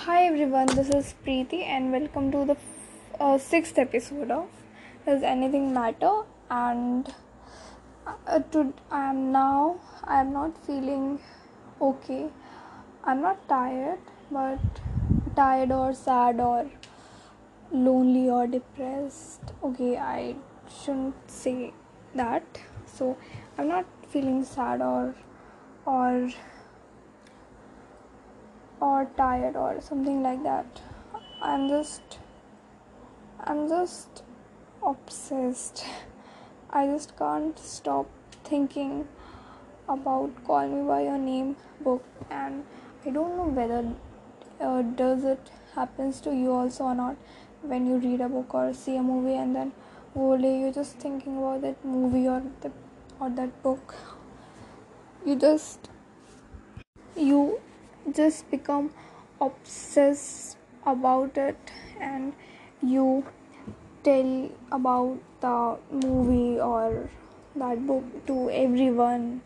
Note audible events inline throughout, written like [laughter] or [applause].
Hi everyone, this is Preeti and welcome to the uh, sixth episode of Does Anything Matter? And uh, to, I am now, I am not feeling okay. I'm not tired, but tired or sad or lonely or depressed. Okay, I shouldn't say that. So I'm not feeling sad or or or tired or something like that. I'm just i'm just obsessed. [laughs] I just can't stop thinking about call me by your name book and i don't know whether uh, does it happens to you also or not when you read a book or see a movie and then whole day you're just thinking about that movie or the or that book. You just you just become obsessed about it and you tell about the movie or that book to everyone.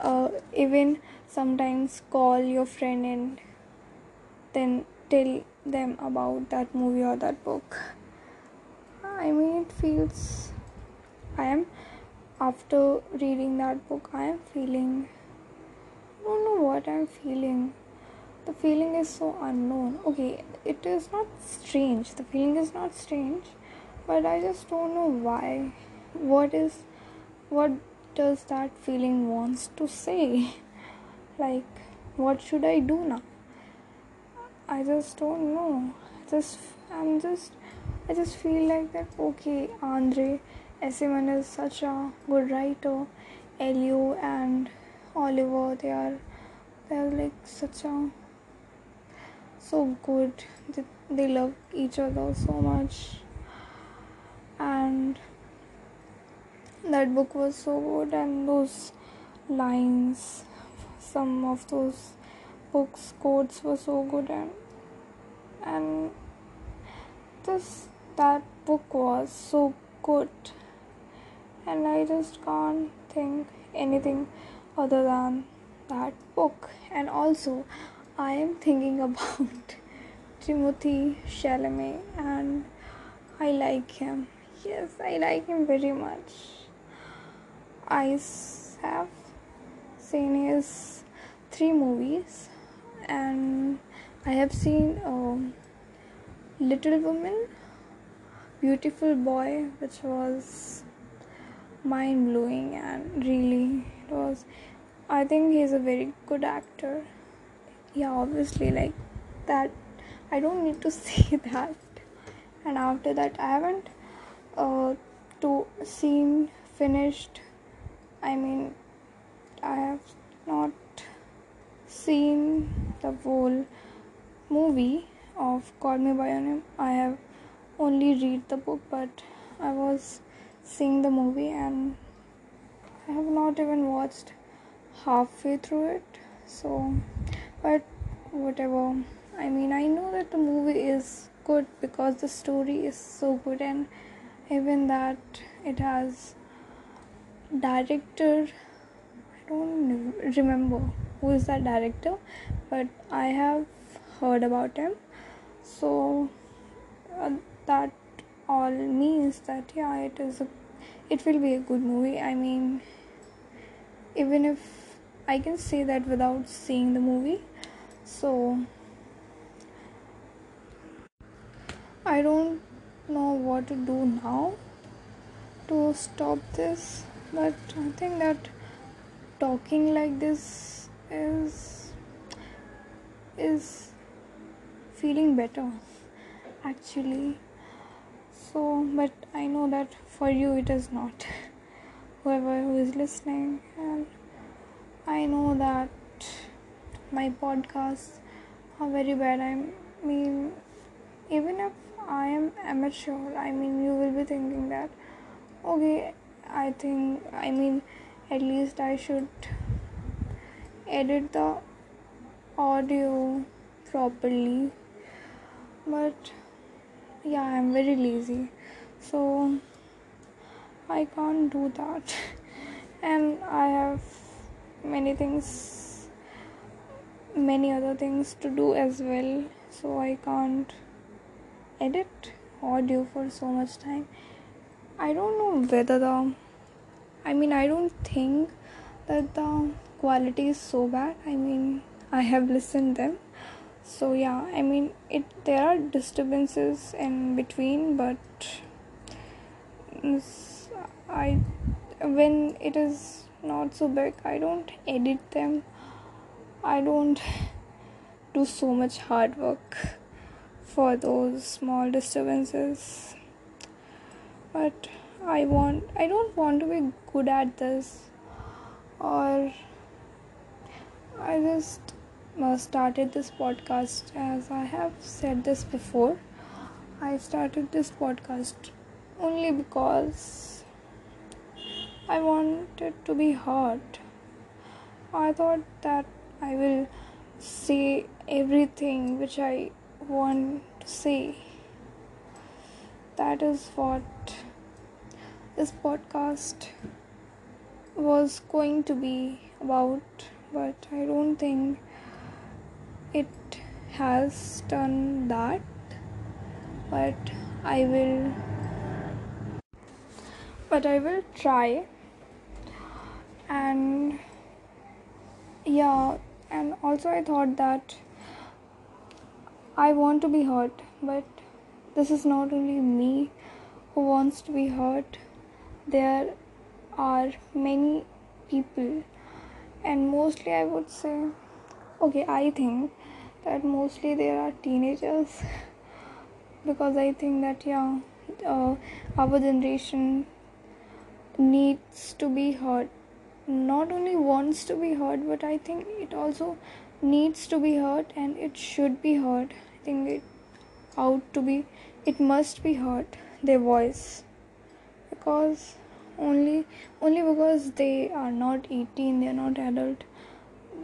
Uh, even sometimes call your friend and then tell them about that movie or that book. I mean it feels i am after reading that book i am feeling don't know what I'm feeling. The feeling is so unknown. Okay, it is not strange. The feeling is not strange, but I just don't know why. What is what does that feeling wants to say? [laughs] Like what should I do now? I just don't know. Just I'm just I just feel like that okay, Andre Aciman is such a good writer. Elio and Oliver. They are they are like such a so good. They, they love each other so much, and that book was so good. And those lines, some of those books quotes were so good, and and this that book was so good and I just can't think anything other than that book. And also, I am thinking [laughs] about Timothée Chalamet, and I like him. Yes, I like him very much. I have seen his three movies, and I have seen um, Little Woman, Beautiful Boy, which was mind blowing and really it was I think he's a very good actor. Yeah, obviously, like that. I don't need to [laughs] say that. And after that, I haven't uh, to seen finished. I mean, I have not seen the whole movie of Call Me by Your Name. I have only read the book, but I was seeing the movie and I have not even watched halfway through it. So but whatever. I mean i know that the movie is good because the story is so good and even that it has director i don't remember who is that director but i have heard about him. So uh, that all means that yeah it is a it will be a good movie. I mean even if I can say that without seeing the movie. So I don't know what to do now to stop this, but I think that talking like this is is feeling better actually so but i know that for you it is not [laughs] whoever who is listening and I know that my podcasts are very bad. I mean, even if I am amateur, I mean, you will be thinking that, okay, I think, I mean, at least I should edit the audio properly. But yeah, I'm very lazy, so I can't do that, and I have many things many other things to do as well. So i can't edit audio for so much time. I don't know whether the i mean i don't think that the quality is so bad. I mean i have listened them. So yeah i mean it there are disturbances in between but mm, i when it is not so big i don't edit them. I don't do so much hard work for those small disturbances. But i want i don't want to be good at this. Or i just uh, started this podcast as i have said this before. I started this podcast only because I wanted to be heard. I thought that I will say everything which I want to say. That is what this podcast was going to be about, but I don't think it has done that. But I will but I will try and yeah and also I thought that I want to be heard but this is not only me who wants to be heard there are many people and mostly I would say okay I think that mostly there are teenagers [laughs] because I think that yeah uh, our generation needs to be heard not only wants to be heard but i think it also needs to be heard and it should be heard i think it out to be it must be heard their voice. Because only only because they are not 18 they are not adult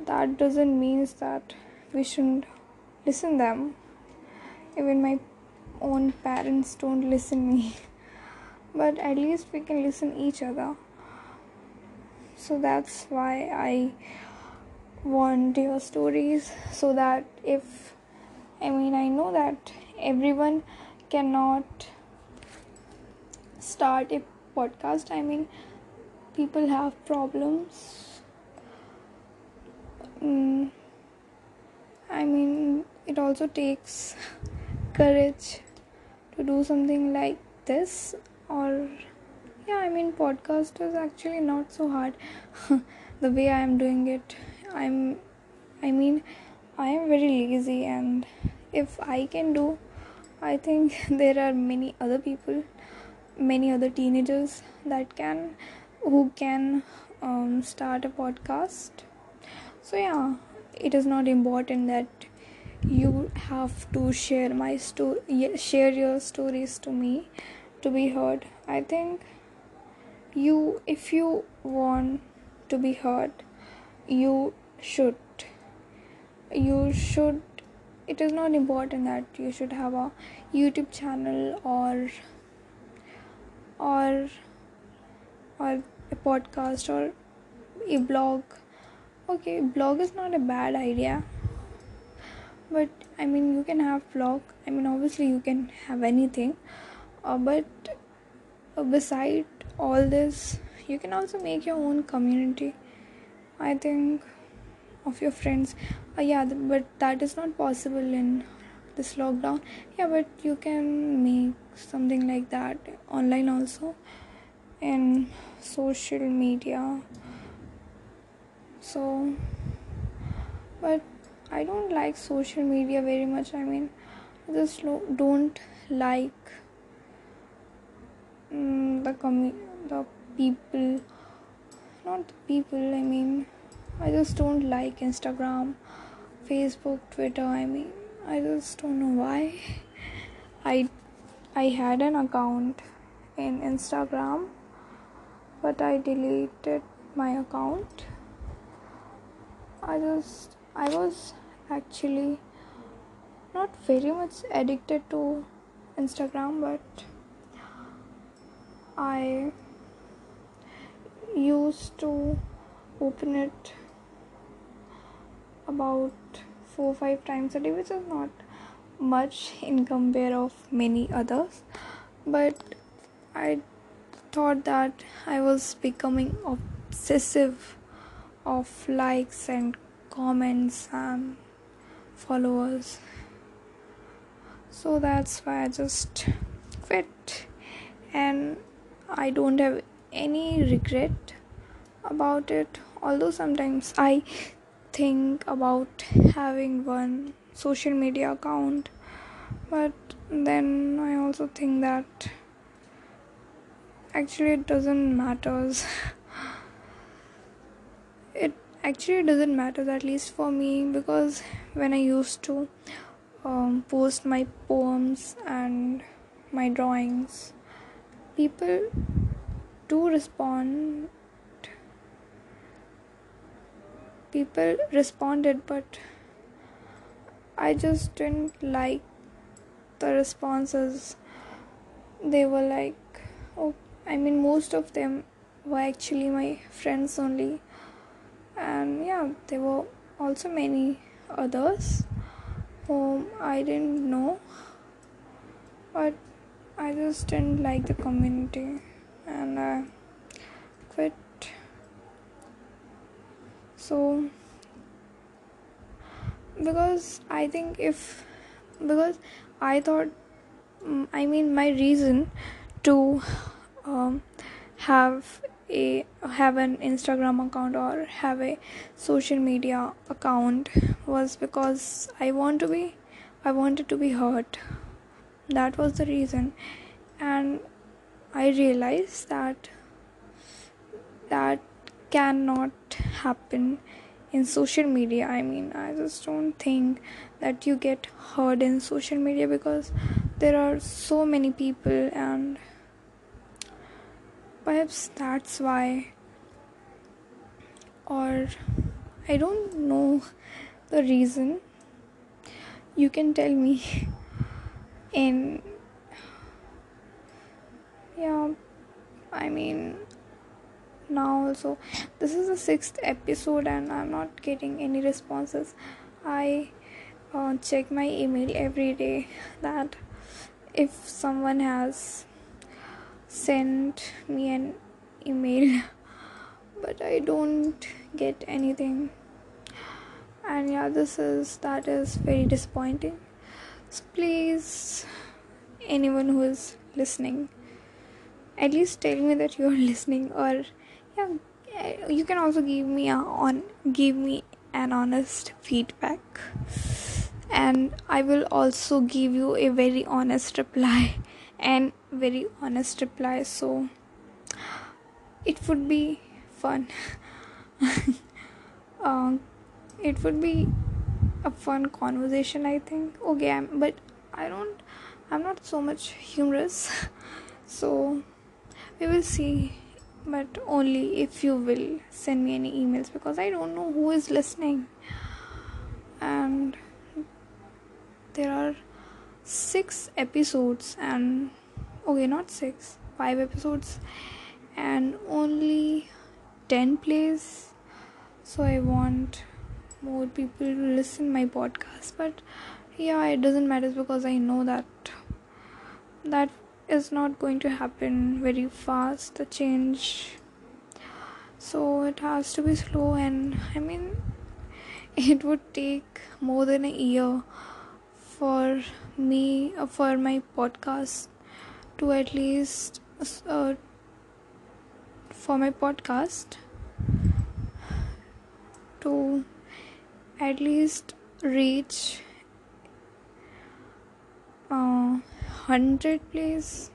that doesn't means that we shouldn't listen them. Even my own parents don't listen me. [laughs] But at least we can listen each other so that's why i want your stories so that if i mean i know that everyone cannot start a podcast. I mean people have problems. Mm, i mean it also takes courage to do something like this or yeah i mean podcast is actually not so hard. [laughs] The way i am doing it i'm i mean i am very lazy and if i can do i think [laughs] there are many other people many other teenagers that can who can um, start a podcast. So yeah it is not important that you have to share my story share your stories to me to be heard. I think you if you want to be heard you should. You should it is not important that you should have a youtube channel or or or a podcast or a blog. Okay blog is not a bad idea. But i mean you can have blog. I mean obviously you can have anything. Uh, but uh, beside all this you can also make your own community i think of your friends. Uh, yeah but that is not possible in this lockdown. Yeah but you can make something like that online also in social media. So but i don't like social media very much. I mean just don't like mm, the commu- the people. Not the people i mean i just don't like instagram facebook twitter i mean i just don't know why. [laughs] I i had an account in instagram but i deleted my account. I just i was actually not very much addicted to instagram but I used to open it about four five times a day which is not much [laughs] in compare of many others. But i thought that i was becoming obsessive of likes and comments and followers. So that's why i just quit. And i don't have any regret about it. Although sometimes i think about having one social media account but then i also think that actually it doesn't matters. [laughs] It actually doesn't matter at least for me because when i used to um, post my poems and my drawings people do respond people responded but I just didn't like the responses. They were like, oh, I mean, most of them were actually my friends only, and yeah, there were also many others whom I didn't know, but I just didn't like the community and I quit. So because I think if because I thought mm, I mean my reason to um, have a have an Instagram account or have a social media account was because I want to be I wanted to be heard that was the reason. And I realized that that cannot happen in social media. I mean i just don't think that you get heard in social media because there are so many people and perhaps that's why or i don't know the reason. You can tell me [laughs] in yeah i mean now also. This is the sixth episode and i'm not getting any responses. I uh, check my email every day that if someone has sent me an email [laughs] but i don't get anything. And yeah this is that is very disappointing please. Anyone who is listening at least tell me that you are [laughs] listening or yeah eh, you can also give me a, on give me an honest feedback. And i will also give you a very honest reply [laughs] and very honest reply. So it would be fun. [laughs] Uh, it would be a fun conversation i think okay I'm, but i don't i'm not so much humorous [laughs] so we will see but only if you will send me any emails because I don't know who is listening. And there are six episodes, and okay, not six, five episodes, and only 10 plays. So I want more people to listen my podcast, but yeah, it doesn't matter because I know that that is not going to happen very fast the change. So it has to be slow and i mean [laughs] it would take more than a year for me uh, for my podcast to at least uh, for my podcast to at least reach uh, 100 please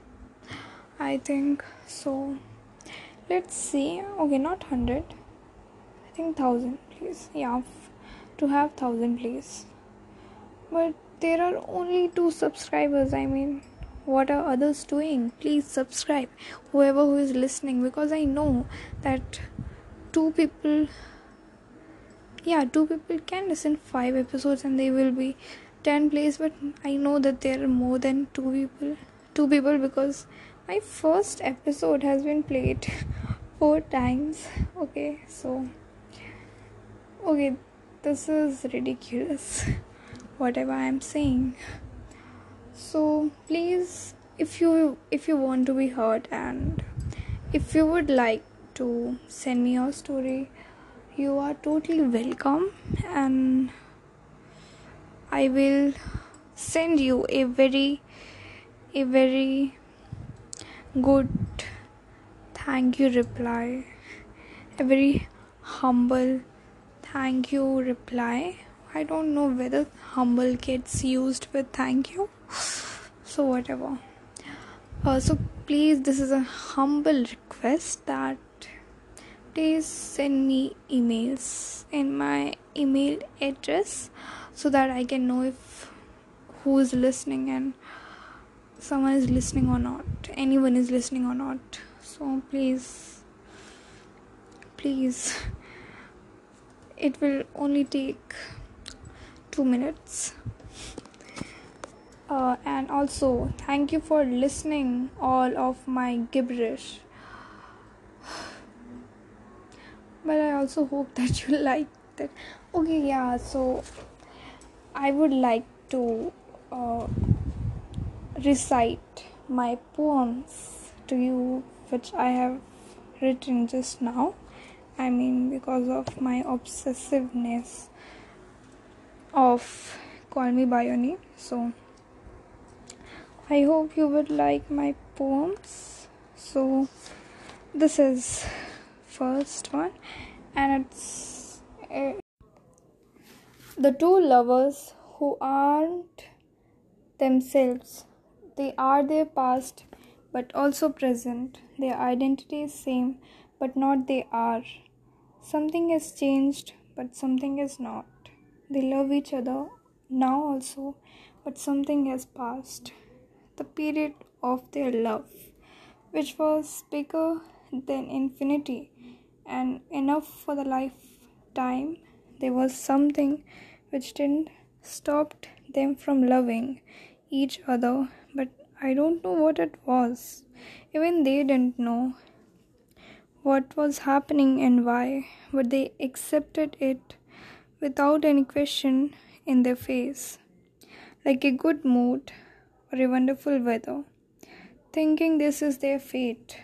i think so. Let's see. Okay not 100 i think 1000 please yeah to have 1000 please but there are only two subscribers i mean. What are others doing? Please subscribe whoever who is listening because i know that two people yeah two people can listen five episodes and they will be 10 plays but i know that there are more than two people two people because my first episode has been played [laughs] four times. Okay so okay this is ridiculous [laughs] whatever i'm saying. So please if you if you want to be heard and if you would like to send me your story you are totally welcome and i will send you a very a very good thank you reply. A very humble thank you reply. I don't know whether humble gets used with thank you. So whatever. Uh, so please this is a humble request that please send me emails in my email address so that i can know if who is listening and someone is listening or not anyone is listening or not. So please please it will only take 2 minutes. Uh, and also thank you for listening all of my gibberish but i also hope [laughs] that you like that. Okay yeah so i would like to uh, recite my poems to you which i have written just now. I mean because of my obsessiveness of call me by your name. So i hope you would like my poems. So this is first one. And it's uh, the two lovers who aren't themselves they are their past but also present. Their identity is same but not they are. Something has changed but something is not. They love each other now also but something has passed. The period of their love which was bigger than infinity and enough for the lifetime, there was something which didn't stopped them from loving each other, but I don't know what it was. Even they didn't know what was happening and why, but they accepted it without any question in their face, like a good mood or a wonderful weather, thinking this is their fate.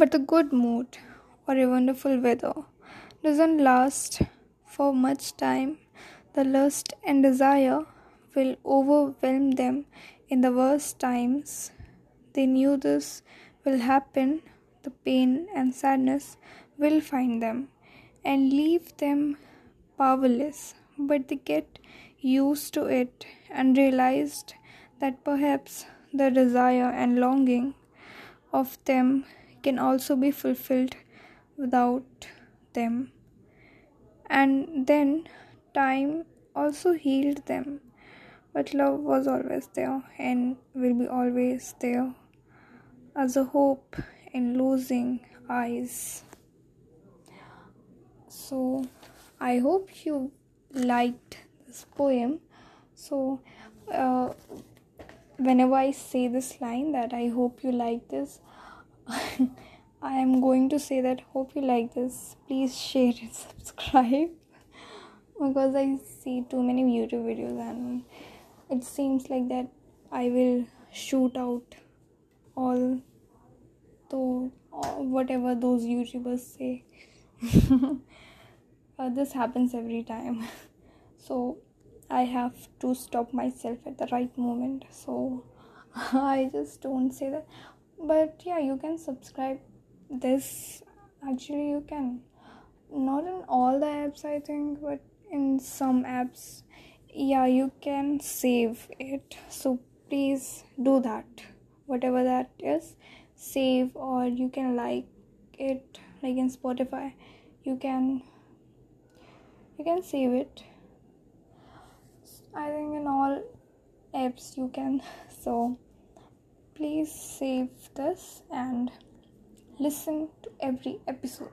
But the good mood or a wonderful weather doesn't last for much time. The lust and desire will overwhelm them in the worst times. They knew this will happen. The pain and sadness will find them and leave them powerless. But they get used to it and realized that perhaps the desire and longing of them can also be fulfilled without them. And then time also healed them. But love was always there and will be always there as a hope in losing eyes. So, I hope you liked this poem. So, uh, whenever I say this line, that I hope you like this, [laughs] I am going to say that hope you like this. Please share and [laughs] subscribe because I see too many YouTube videos and it seems like that I will shoot out all the whatever those YouTubers say. [laughs] uh, this happens every time, so I have to stop myself at the right moment. So I just don't say that but yeah you can subscribe this. Actually you can. Not in all the apps i think but in some apps yeah you can save it. So please do that. Whatever that is save or you can like it. Like in spotify you can you can save it. I think in all apps you can. [laughs] So please save this and listen to every episode